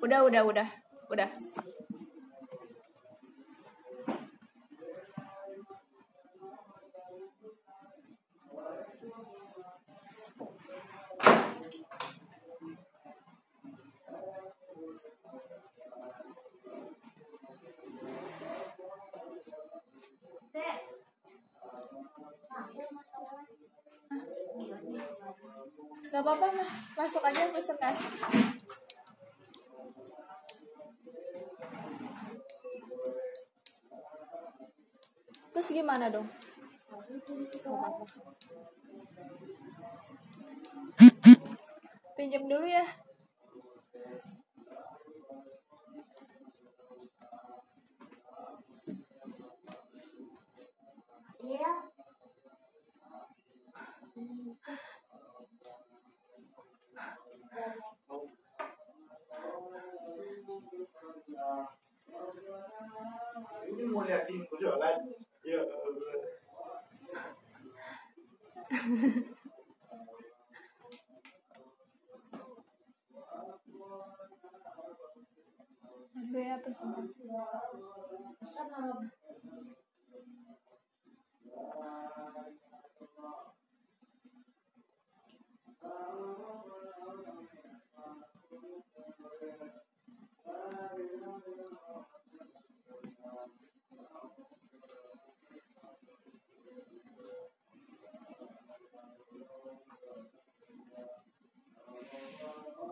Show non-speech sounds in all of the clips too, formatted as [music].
Udah, udah, udah. Udah. Gak apa-apa masuk aja presentasi. Terus gimana dong? Pinjam dulu ya. Iya. Ini mau liatin persoalan. Ya. Aduh ya presentasi.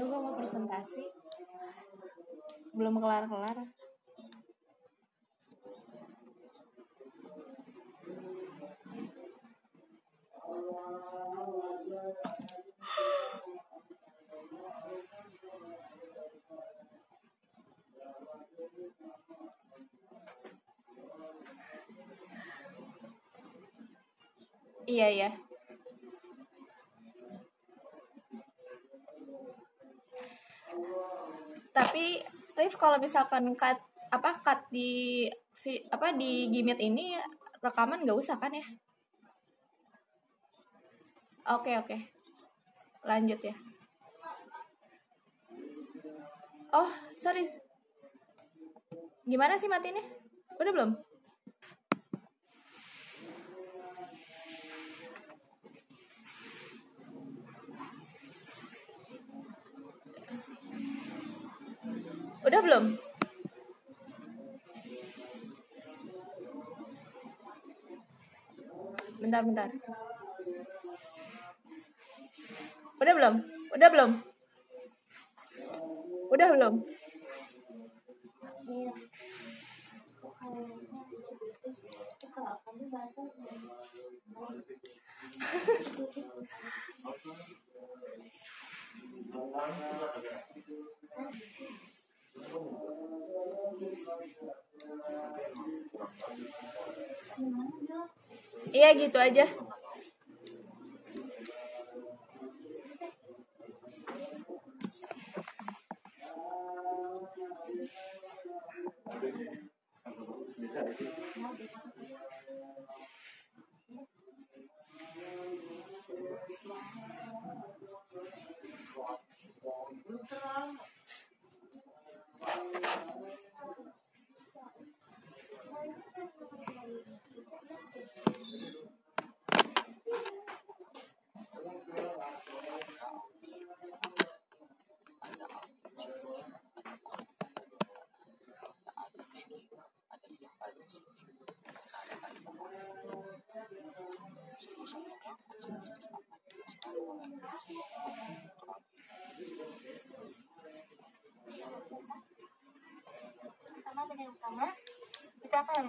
Udah gue mau presentasi. Belum kelar-kelar. Iya, iya. Kalau misalkan cut apa cut di apa di Gimit ini rekaman nggak usah kan ya? Oke oke. Lanjut ya. Oh, sorry. Gimana sih matinya? Udah belum? Udah belum? Bentar, bentar. Udah belum? Udah belum? Udah belum? [laughs] Iya. Gitu aja.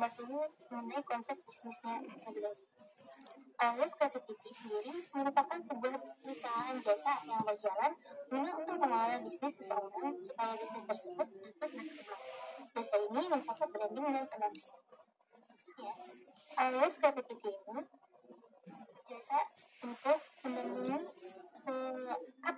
Membahas mengenai konsep bisnisnya terlebih dahulu. Alias Creativity sendiri merupakan sebuah perusahaan jasa yang berjalan guna untuk mengelola bisnis seseorang supaya bisnis tersebut dapat berkembang. Jasa ini mencakup branding dan pendampingan. Maksudnya, alias Creativity ini jasa untuk mendampingi se [laughs] cut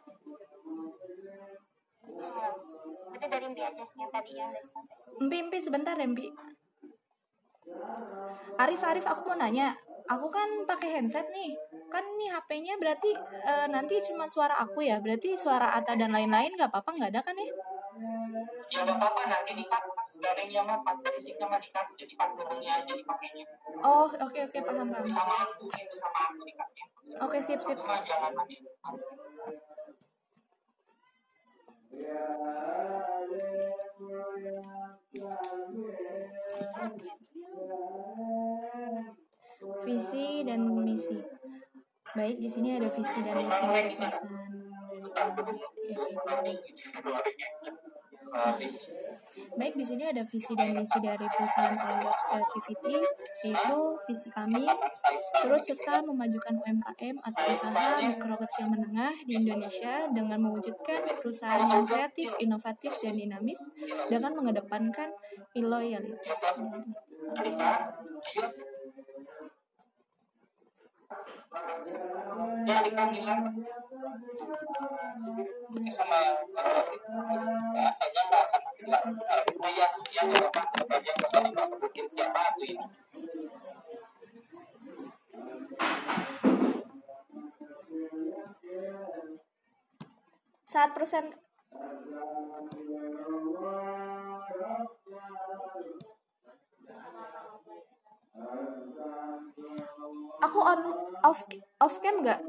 Nah, berarti dari mbi aja yang tadi yang dari konsep Empi, empi sebentar ya, Empi. Arif, Arif, aku mau nanya. Aku kan pakai handset nih. Kan ini HP-nya berarti eh, nanti cuma suara aku ya. Berarti suara Ata dan lain-lain nggak apa-apa nggak ada kan ya? Ya nggak apa-apa, nanti di-cut pas garingnya mah, pas basicnya mah di-cut, jadi pas ngomongnya aja dipakainya. Oh, oke oke paham paham. Sama aku itu, sama aku di-cutnya. Oke sip sip. Aku mah jalan aja. Visi dan misi. Baik, di sini ada visi dan misi. Baik, di sini ada visi dan misi dari perusahaan Alias Creativity, yaitu visi kami turut serta memajukan UMKM atau usaha mikro kecil menengah di Indonesia dengan mewujudkan perusahaan yang kreatif, inovatif, dan dinamis dengan mengedepankan loyalitas. Ya, kita bilang sama kayaknya nggak akan jelas. Ya, yang coba sebagian bakal disebutin siapa tuh ini. Saat persen aku on off off cam nggak?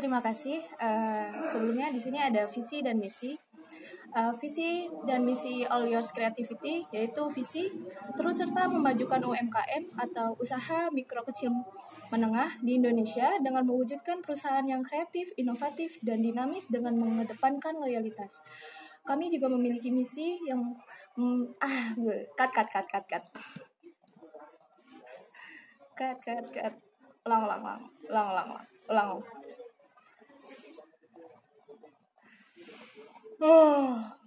Terima kasih. Eh, sebelumnya di sini ada visi dan misi. Eh, visi dan misi All Yours Creativity yaitu visi turut serta memajukan UMKM atau usaha mikro kecil menengah di Indonesia dengan mewujudkan perusahaan yang kreatif, inovatif, dan dinamis dengan mengedepankan loyalitas. Kami juga memiliki misi yang mm, ah cut cut cut cut cut cut cut cut ulang ulang ulang ulang ulang ulang ulang 啊。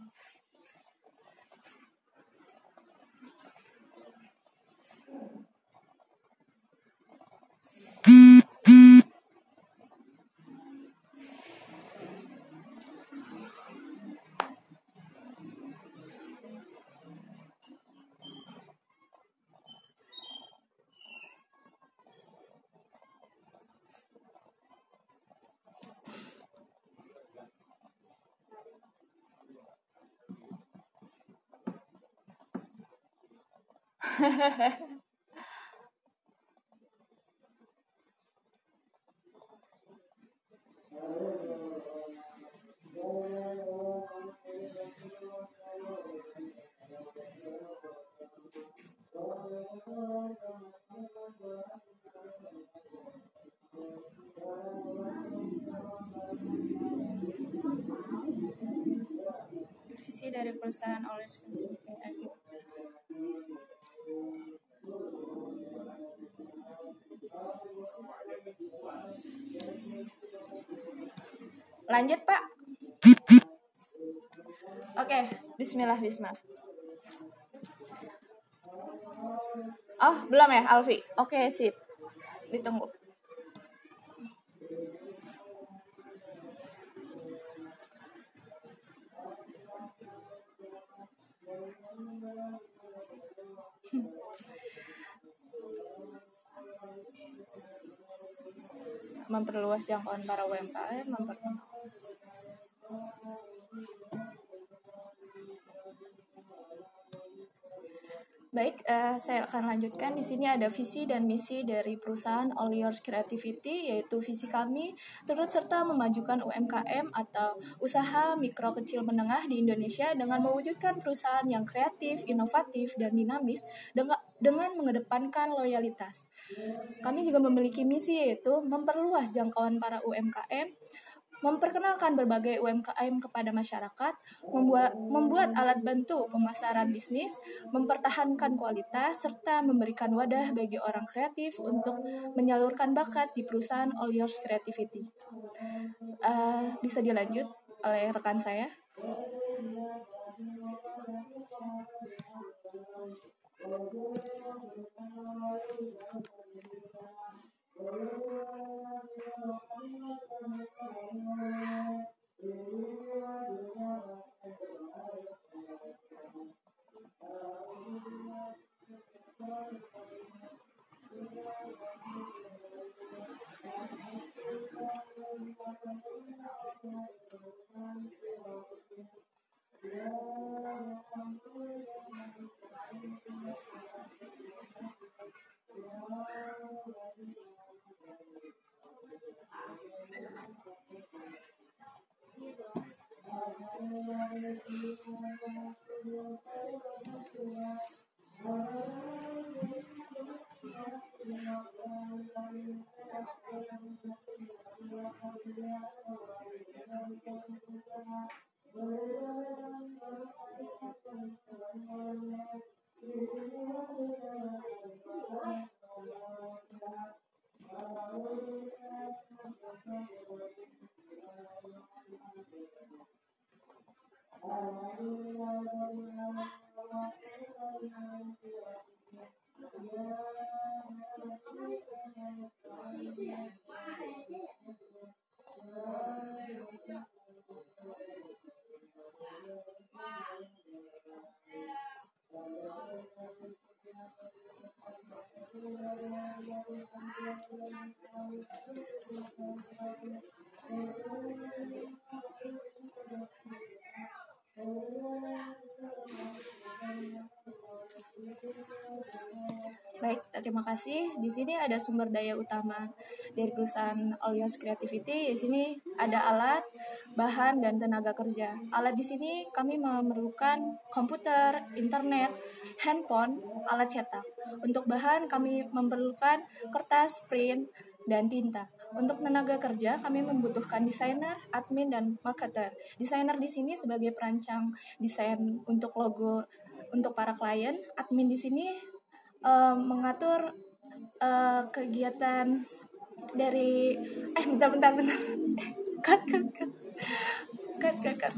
Visi dari perusahaan oleh lanjut pak. Oke Bismillah Bismillah. Oh belum ya Alfi? Oke sip. Ditunggu. Memperluas jangkauan para UMKM, memperkenalkan Baik, eh, saya akan lanjutkan. Di sini ada visi dan misi dari perusahaan All Yours Creativity, yaitu visi kami turut serta memajukan UMKM atau usaha mikro kecil menengah di Indonesia dengan mewujudkan perusahaan yang kreatif, inovatif, dan dinamis dengan dengan mengedepankan loyalitas. Kami juga memiliki misi yaitu memperluas jangkauan para UMKM memperkenalkan berbagai UMKM kepada masyarakat, membuat, membuat alat bantu pemasaran bisnis, mempertahankan kualitas, serta memberikan wadah bagi orang kreatif untuk menyalurkan bakat di perusahaan All Yours Creativity. Uh, bisa dilanjut oleh rekan saya. Oh, my God. Baik, kasih. Di sini ada sumber daya utama dari perusahaan Olios Creativity. Di sini ada alat, bahan, dan tenaga kerja. Alat di sini kami memerlukan komputer, internet, handphone, alat cetak. Untuk bahan kami memerlukan kertas, print, dan tinta. Untuk tenaga kerja, kami membutuhkan desainer, admin, dan marketer. Desainer di sini sebagai perancang desain untuk logo untuk para klien. Admin di sini uh, mengatur uh, kegiatan dari eh bentar bentar bentar [laughs] cut cut cut cut cut cut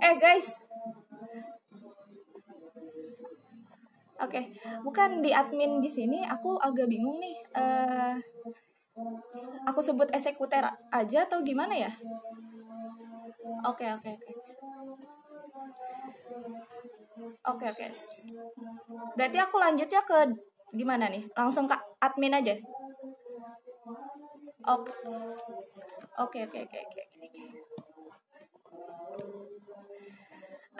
eh guys Oke, okay. bukan di admin di sini. Aku agak bingung nih. Uh, aku sebut eksekutor aja atau gimana ya? Oke, okay, oke, okay, oke. Okay. Oke oke. Berarti aku lanjut ya ke gimana nih? Langsung ke admin aja. Oke. Oke oke oke oke.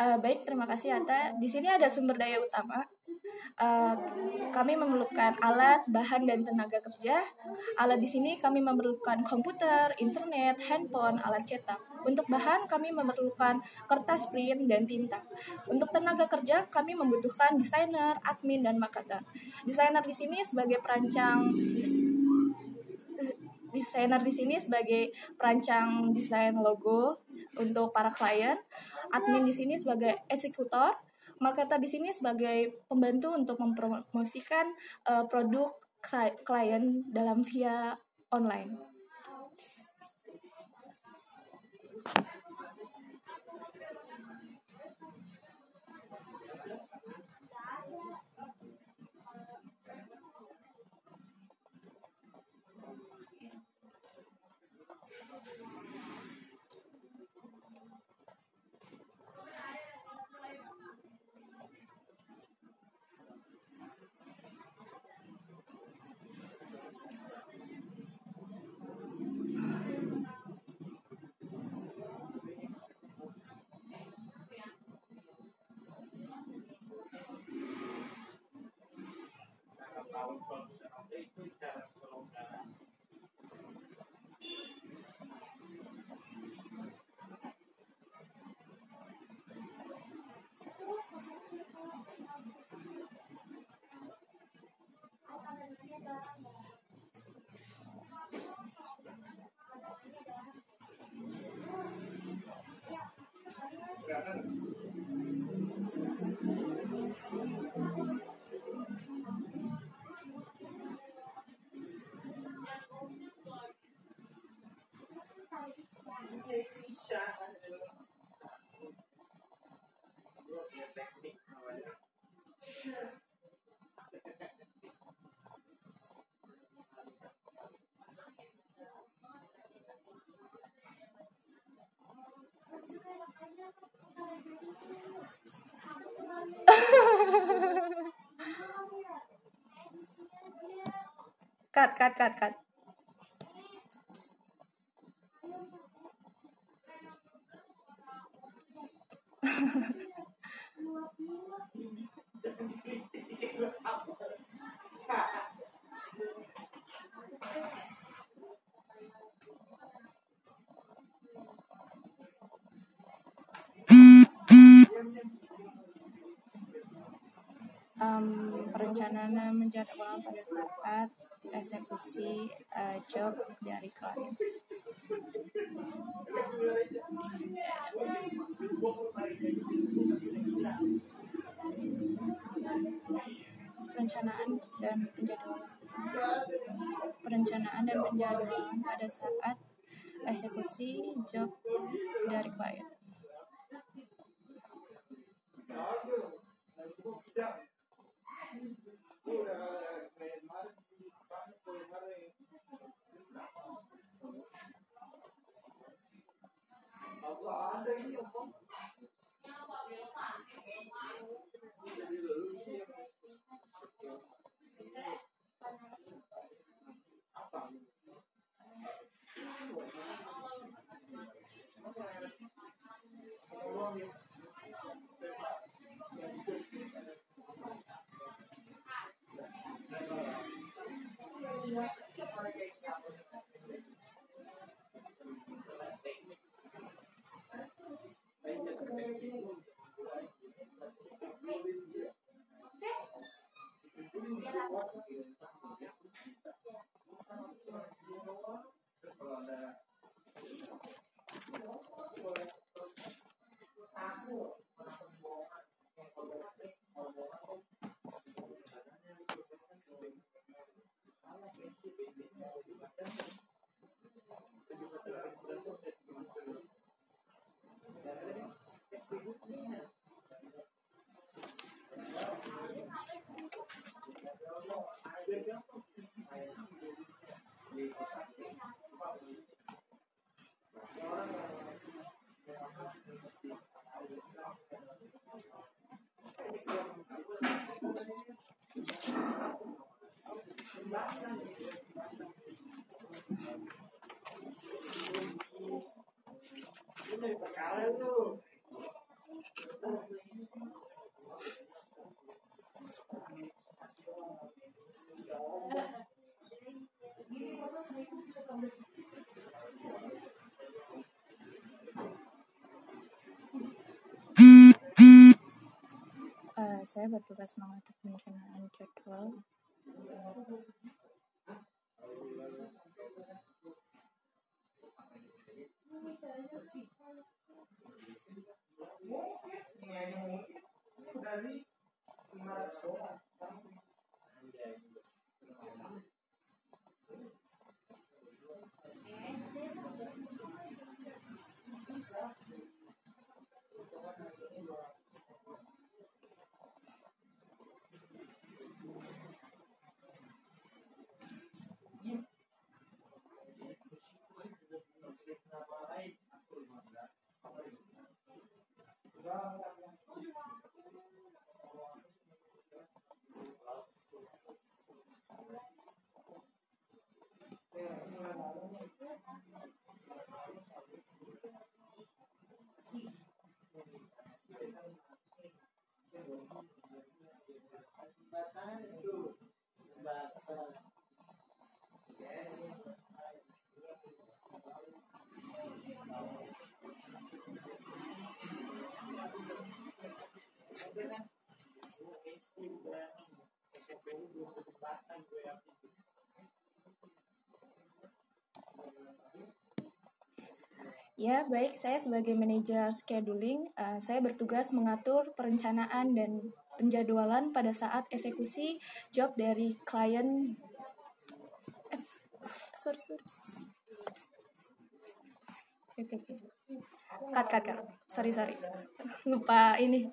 Eh, baik, terima kasih Ata. Di sini ada sumber daya utama. Eh, kami memerlukan alat, bahan, dan tenaga kerja. Alat di sini kami memerlukan komputer, internet, handphone, alat cetak. Untuk bahan kami memerlukan kertas print dan tinta. Untuk tenaga kerja kami membutuhkan desainer, admin, dan marketer. Desainer di sini sebagai perancang desainer di sini sebagai perancang desain logo untuk para klien, admin di sini sebagai eksekutor, marketer di sini sebagai pembantu untuk mempromosikan eh, produk kli- klien dalam via online. I would come to say, I'll take three times. Cut, cut, cut, cut. Em, perencanaan menjadwalkan pada saat eksekusi eh, job dari klien. Perencanaan dan penjadwalan. Perencanaan dan penjadwalan pada saat eksekusi job saya bertugas mengatur perencanaan jadwal. Ya, baik. Saya sebagai manajer scheduling, uh, saya bertugas mengatur perencanaan dan penjadwalan pada saat eksekusi job dari klien. Eh, sorry, sorry. Oke, oke. Cut, cut, cut. Sorry, sorry. Lupa ini.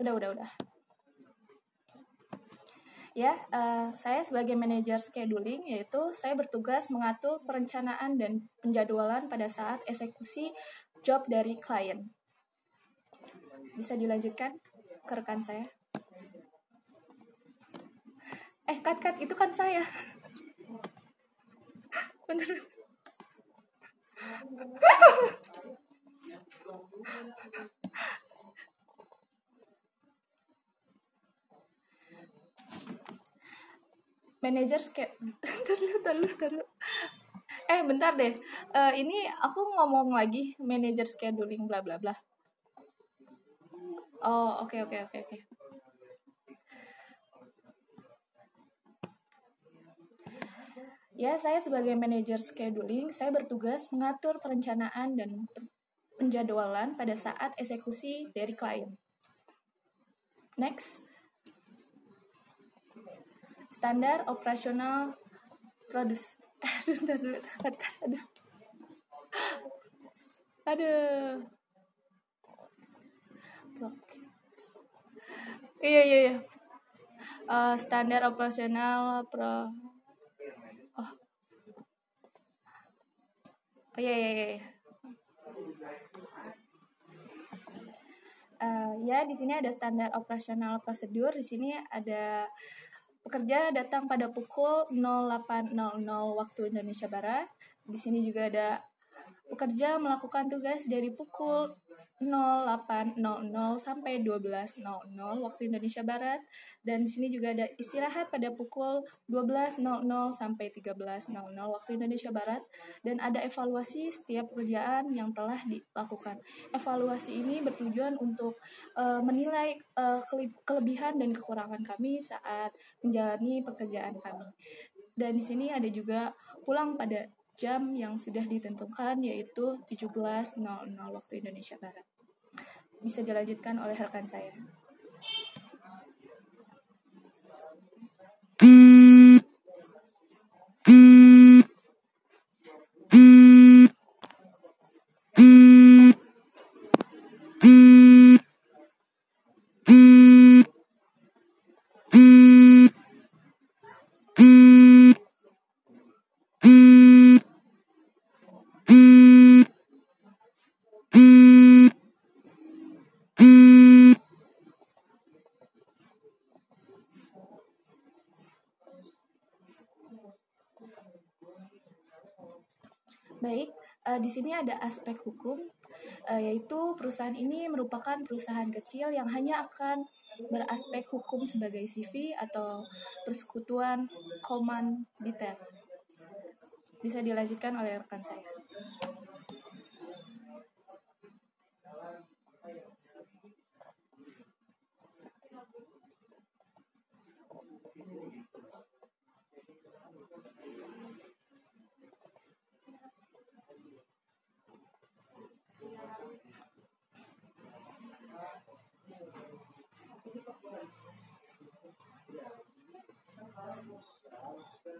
Udah, udah, udah. Ya, uh, saya sebagai manajer scheduling yaitu saya bertugas mengatur perencanaan dan penjadwalan pada saat eksekusi job dari klien. Bisa dilanjutkan ke rekan saya? Eh, cut cut itu kan saya. [laughs] Bener. Manajer kayak [laughs] terlalu terlalu terlalu eh bentar deh. Uh, ini aku ngomong lagi manajer scheduling bla bla bla. Oh oke okay, oke okay, oke okay, oke. Ya, saya sebagai manajer scheduling, saya bertugas mengatur perencanaan dan penjadwalan pada saat eksekusi dari klien. Next standar operasional produs [laughs] aduh ntar dulu aduh. Aduh. Iya iya iya. Uh, standar operasional pro oh. Oh iya iya iya uh, ya di sini ada standar operasional prosedur. Di sini ada Pekerja datang pada pukul 08.00 waktu Indonesia Barat. Di sini juga ada pekerja melakukan tugas dari pukul 08.00 sampai 12.00 waktu Indonesia Barat dan di sini juga ada istirahat pada pukul 12.00 sampai 13.00 waktu Indonesia Barat dan ada evaluasi setiap pekerjaan yang telah dilakukan. Evaluasi ini bertujuan untuk uh, menilai uh, kelebihan dan kekurangan kami saat menjalani pekerjaan kami. Dan di sini ada juga pulang pada jam yang sudah ditentukan yaitu 17.00 waktu Indonesia Barat. Bisa dilanjutkan oleh rekan saya. Uh, di sini ada aspek hukum, uh, yaitu perusahaan ini merupakan perusahaan kecil yang hanya akan beraspek hukum sebagai CV atau persekutuan komanditer. Bisa dilanjutkan oleh rekan saya.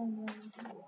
and then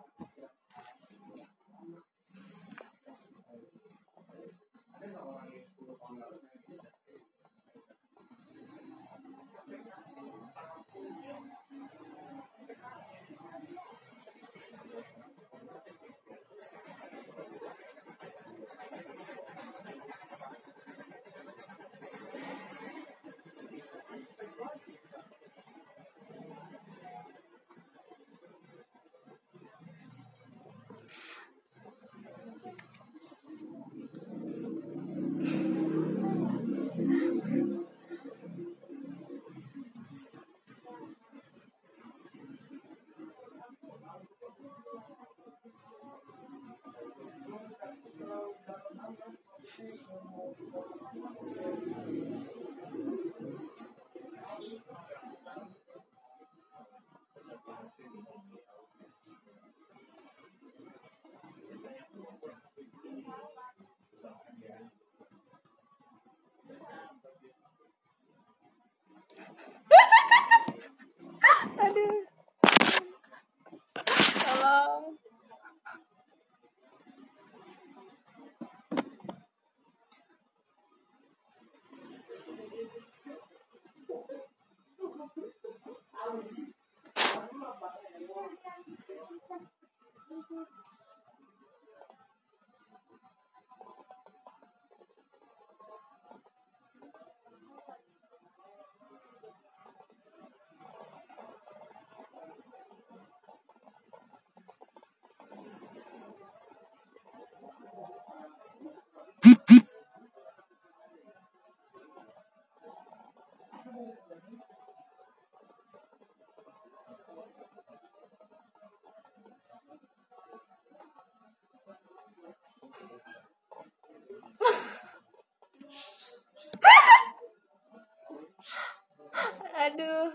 Aduh.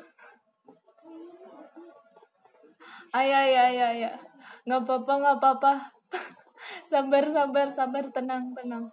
Ayah, ayah, ayah, ayah. Nggak apa-apa, nggak apa-apa. [laughs] Sabar, sabar, sabar. Tenang, tenang.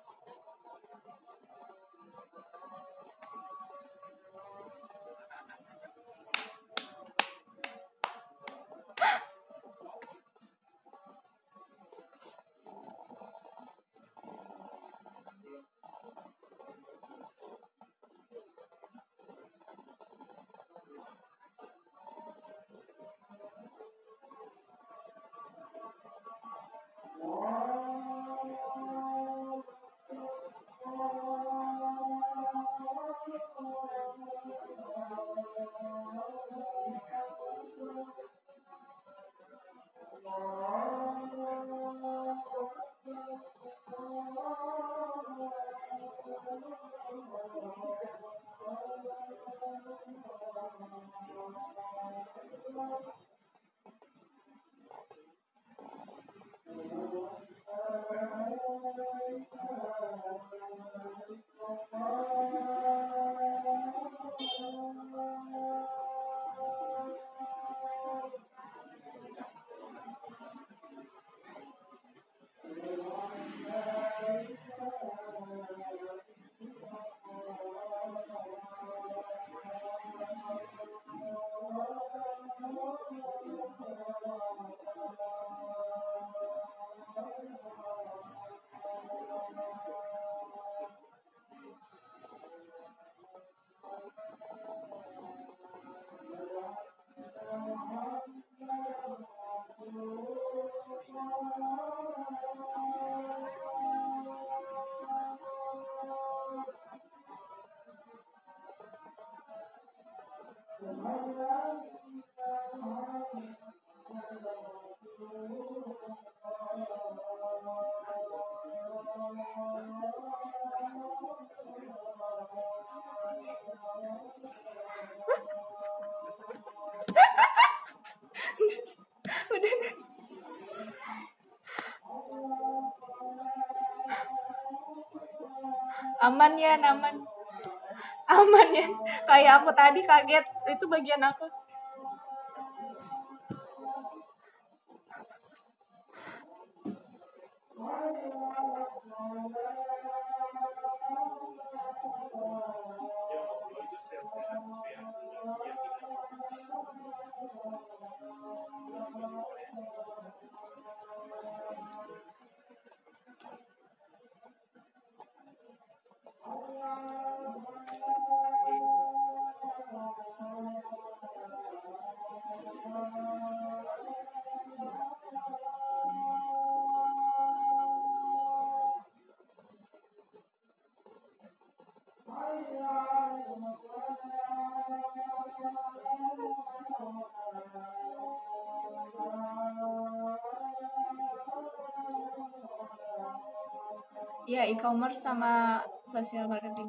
Aman ya, aman. Aman ya. Kayak aku tadi kaget. Itu bagian aku. Iya, e-commerce sama social marketing.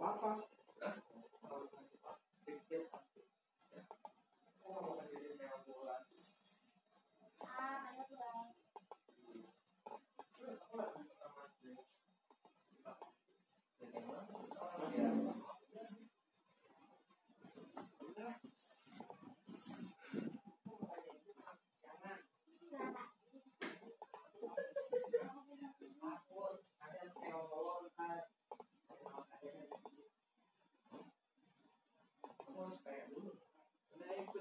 Vá.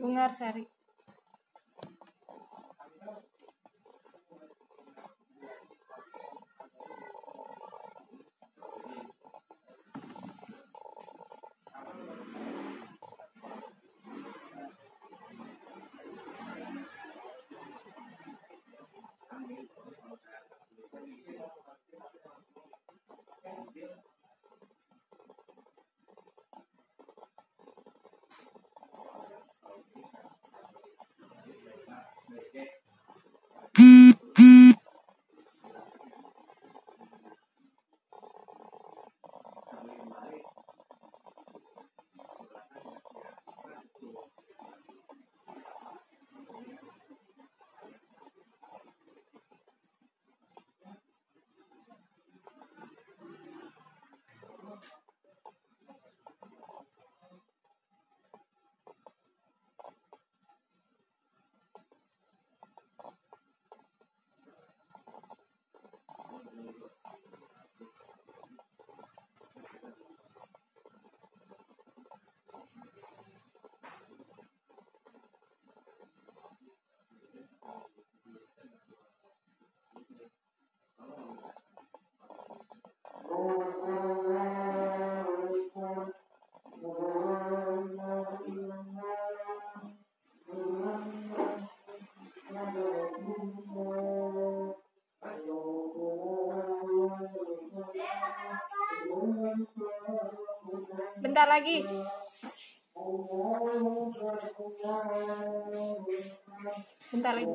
Bungar Sari. Bentar lagi. Bentar lagi.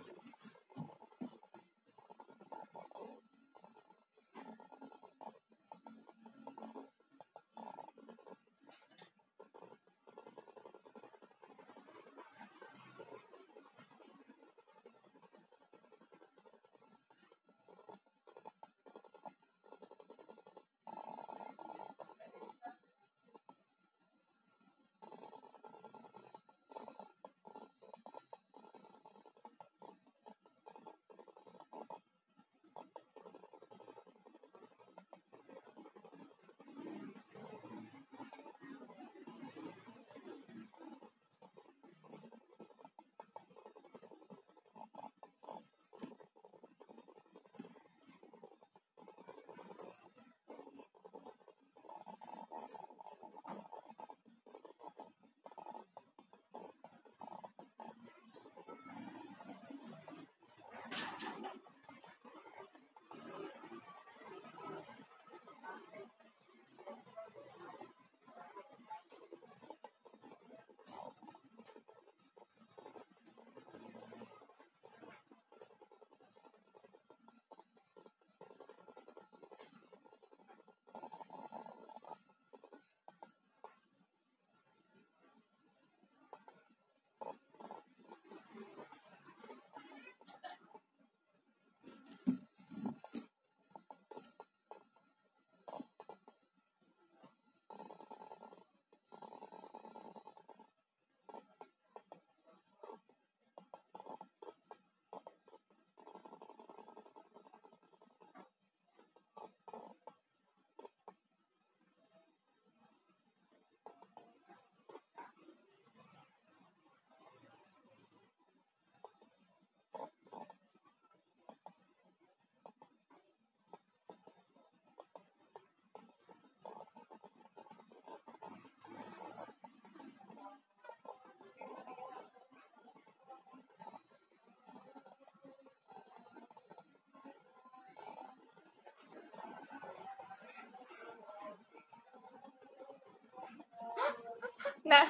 Nah,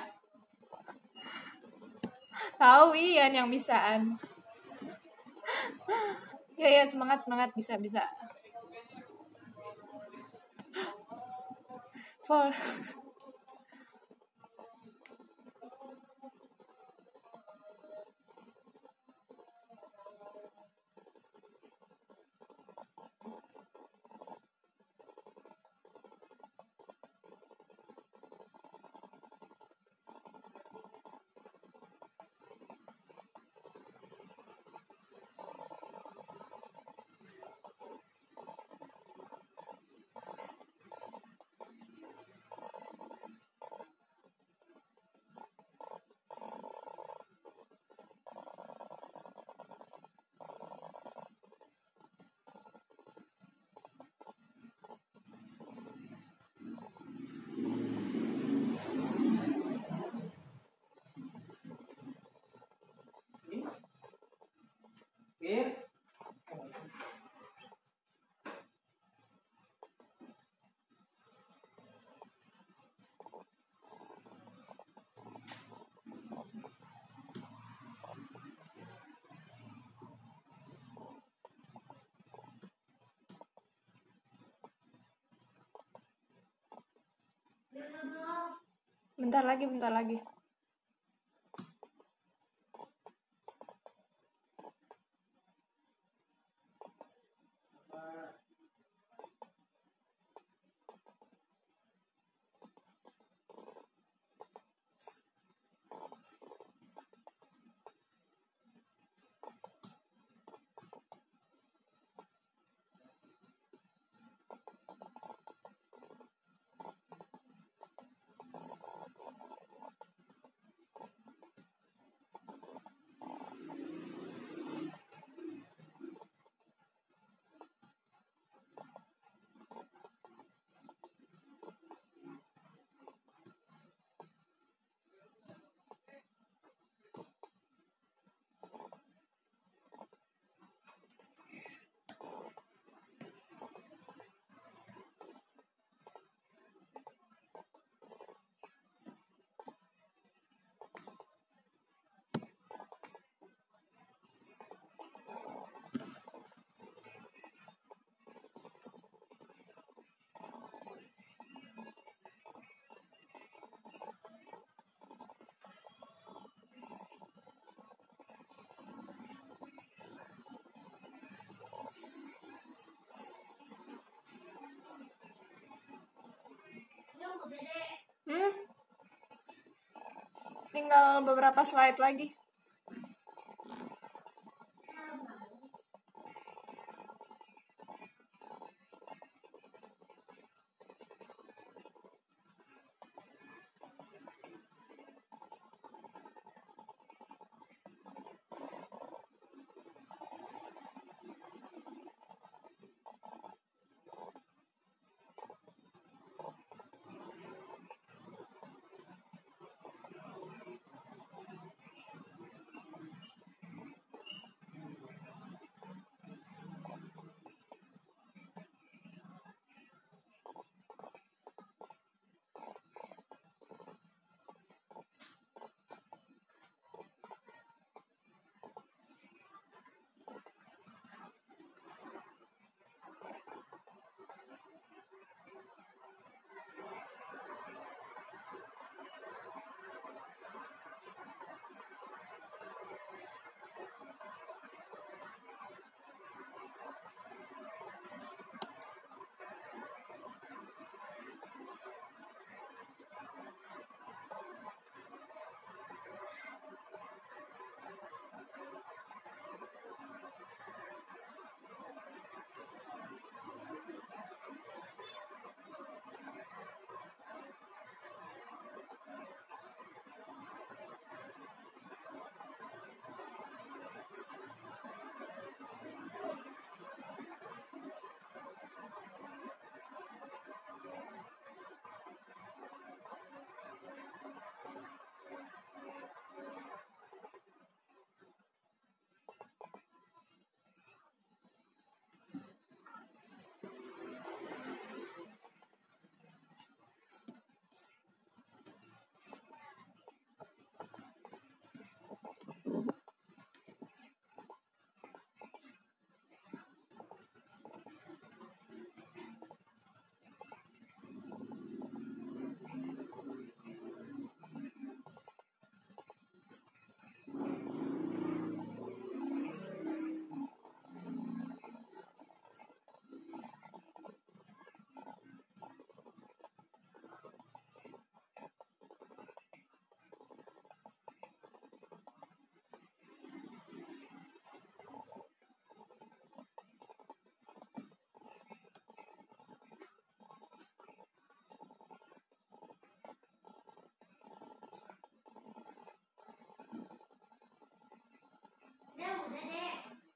tahu Ian yang bisaan. ya ya semangat semangat bisa bisa. For Oke. bentar lagi bentar lagi. Tinggal beberapa slide lagi.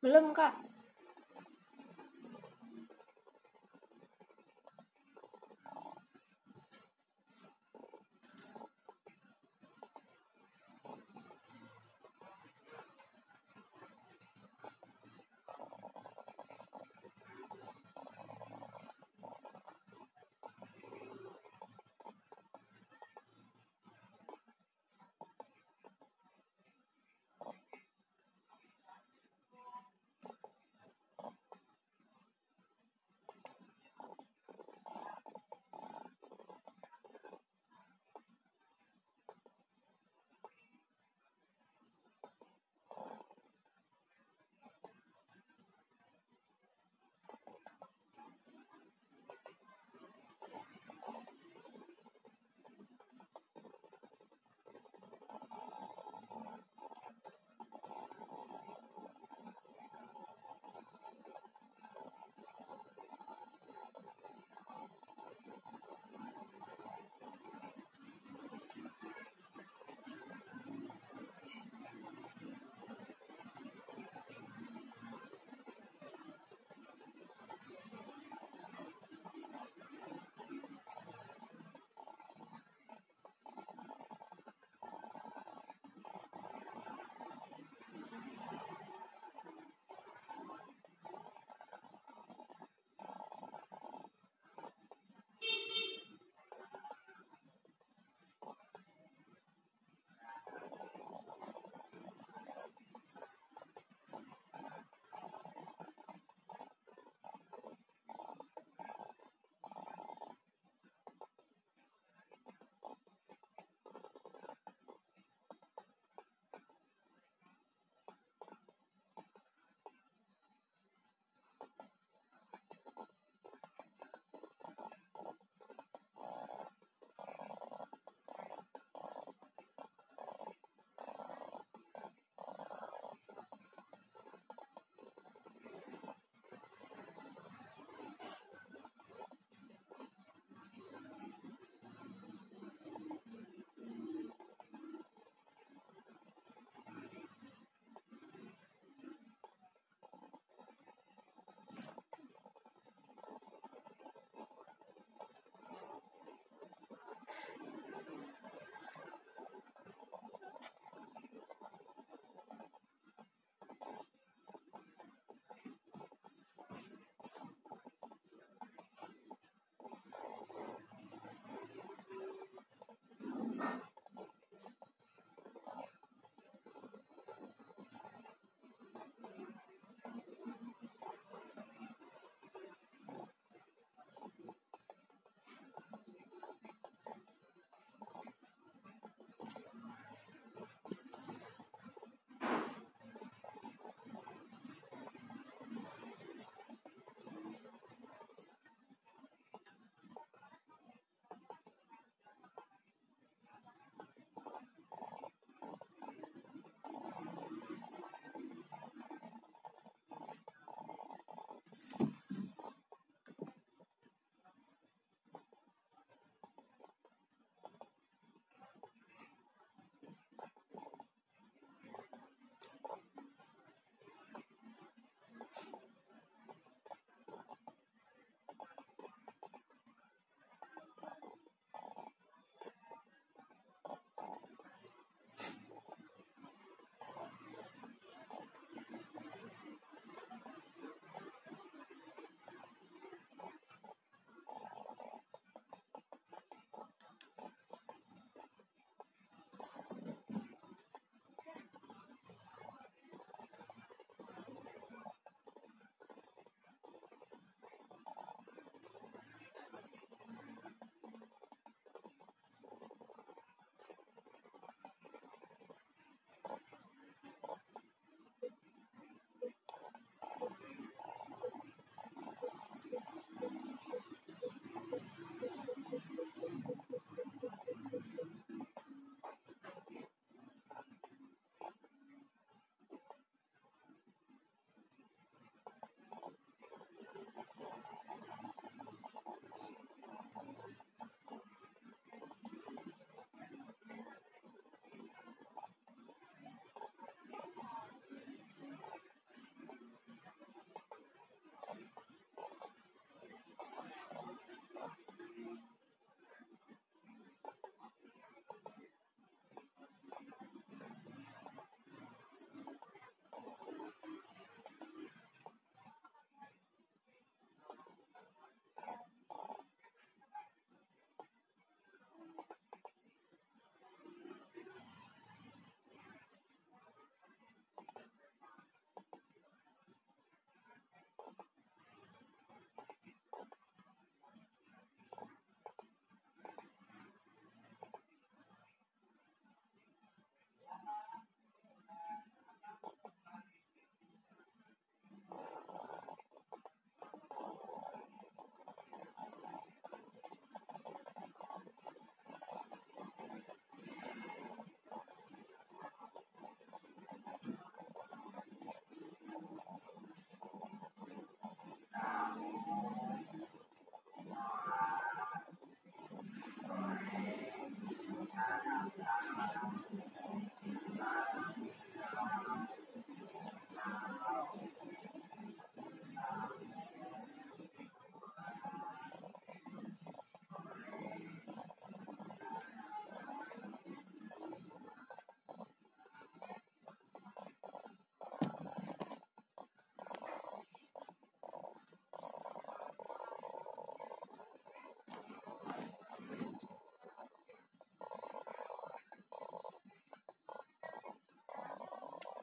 Belum, Kak.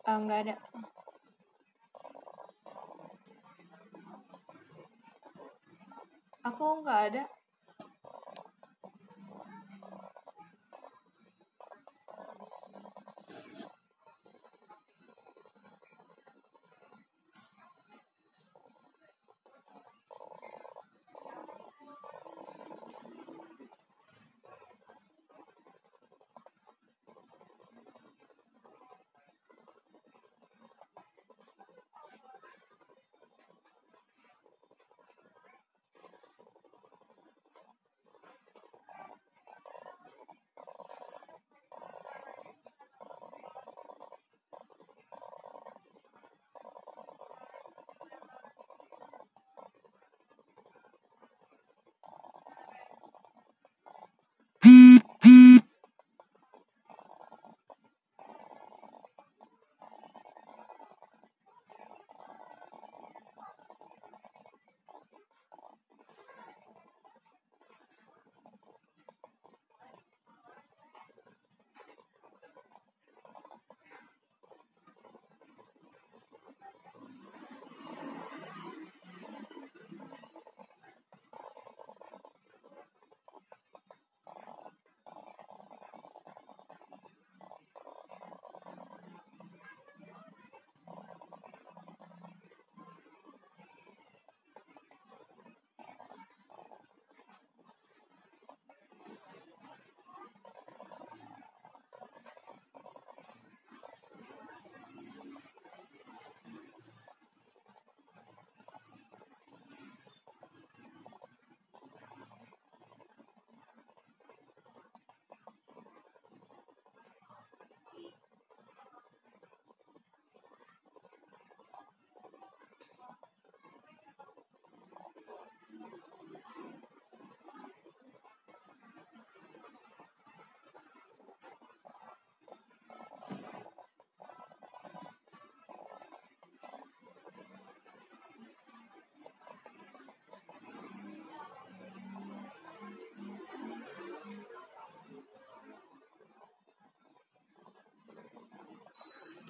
Eh, nggak ada. Aku nggak ada.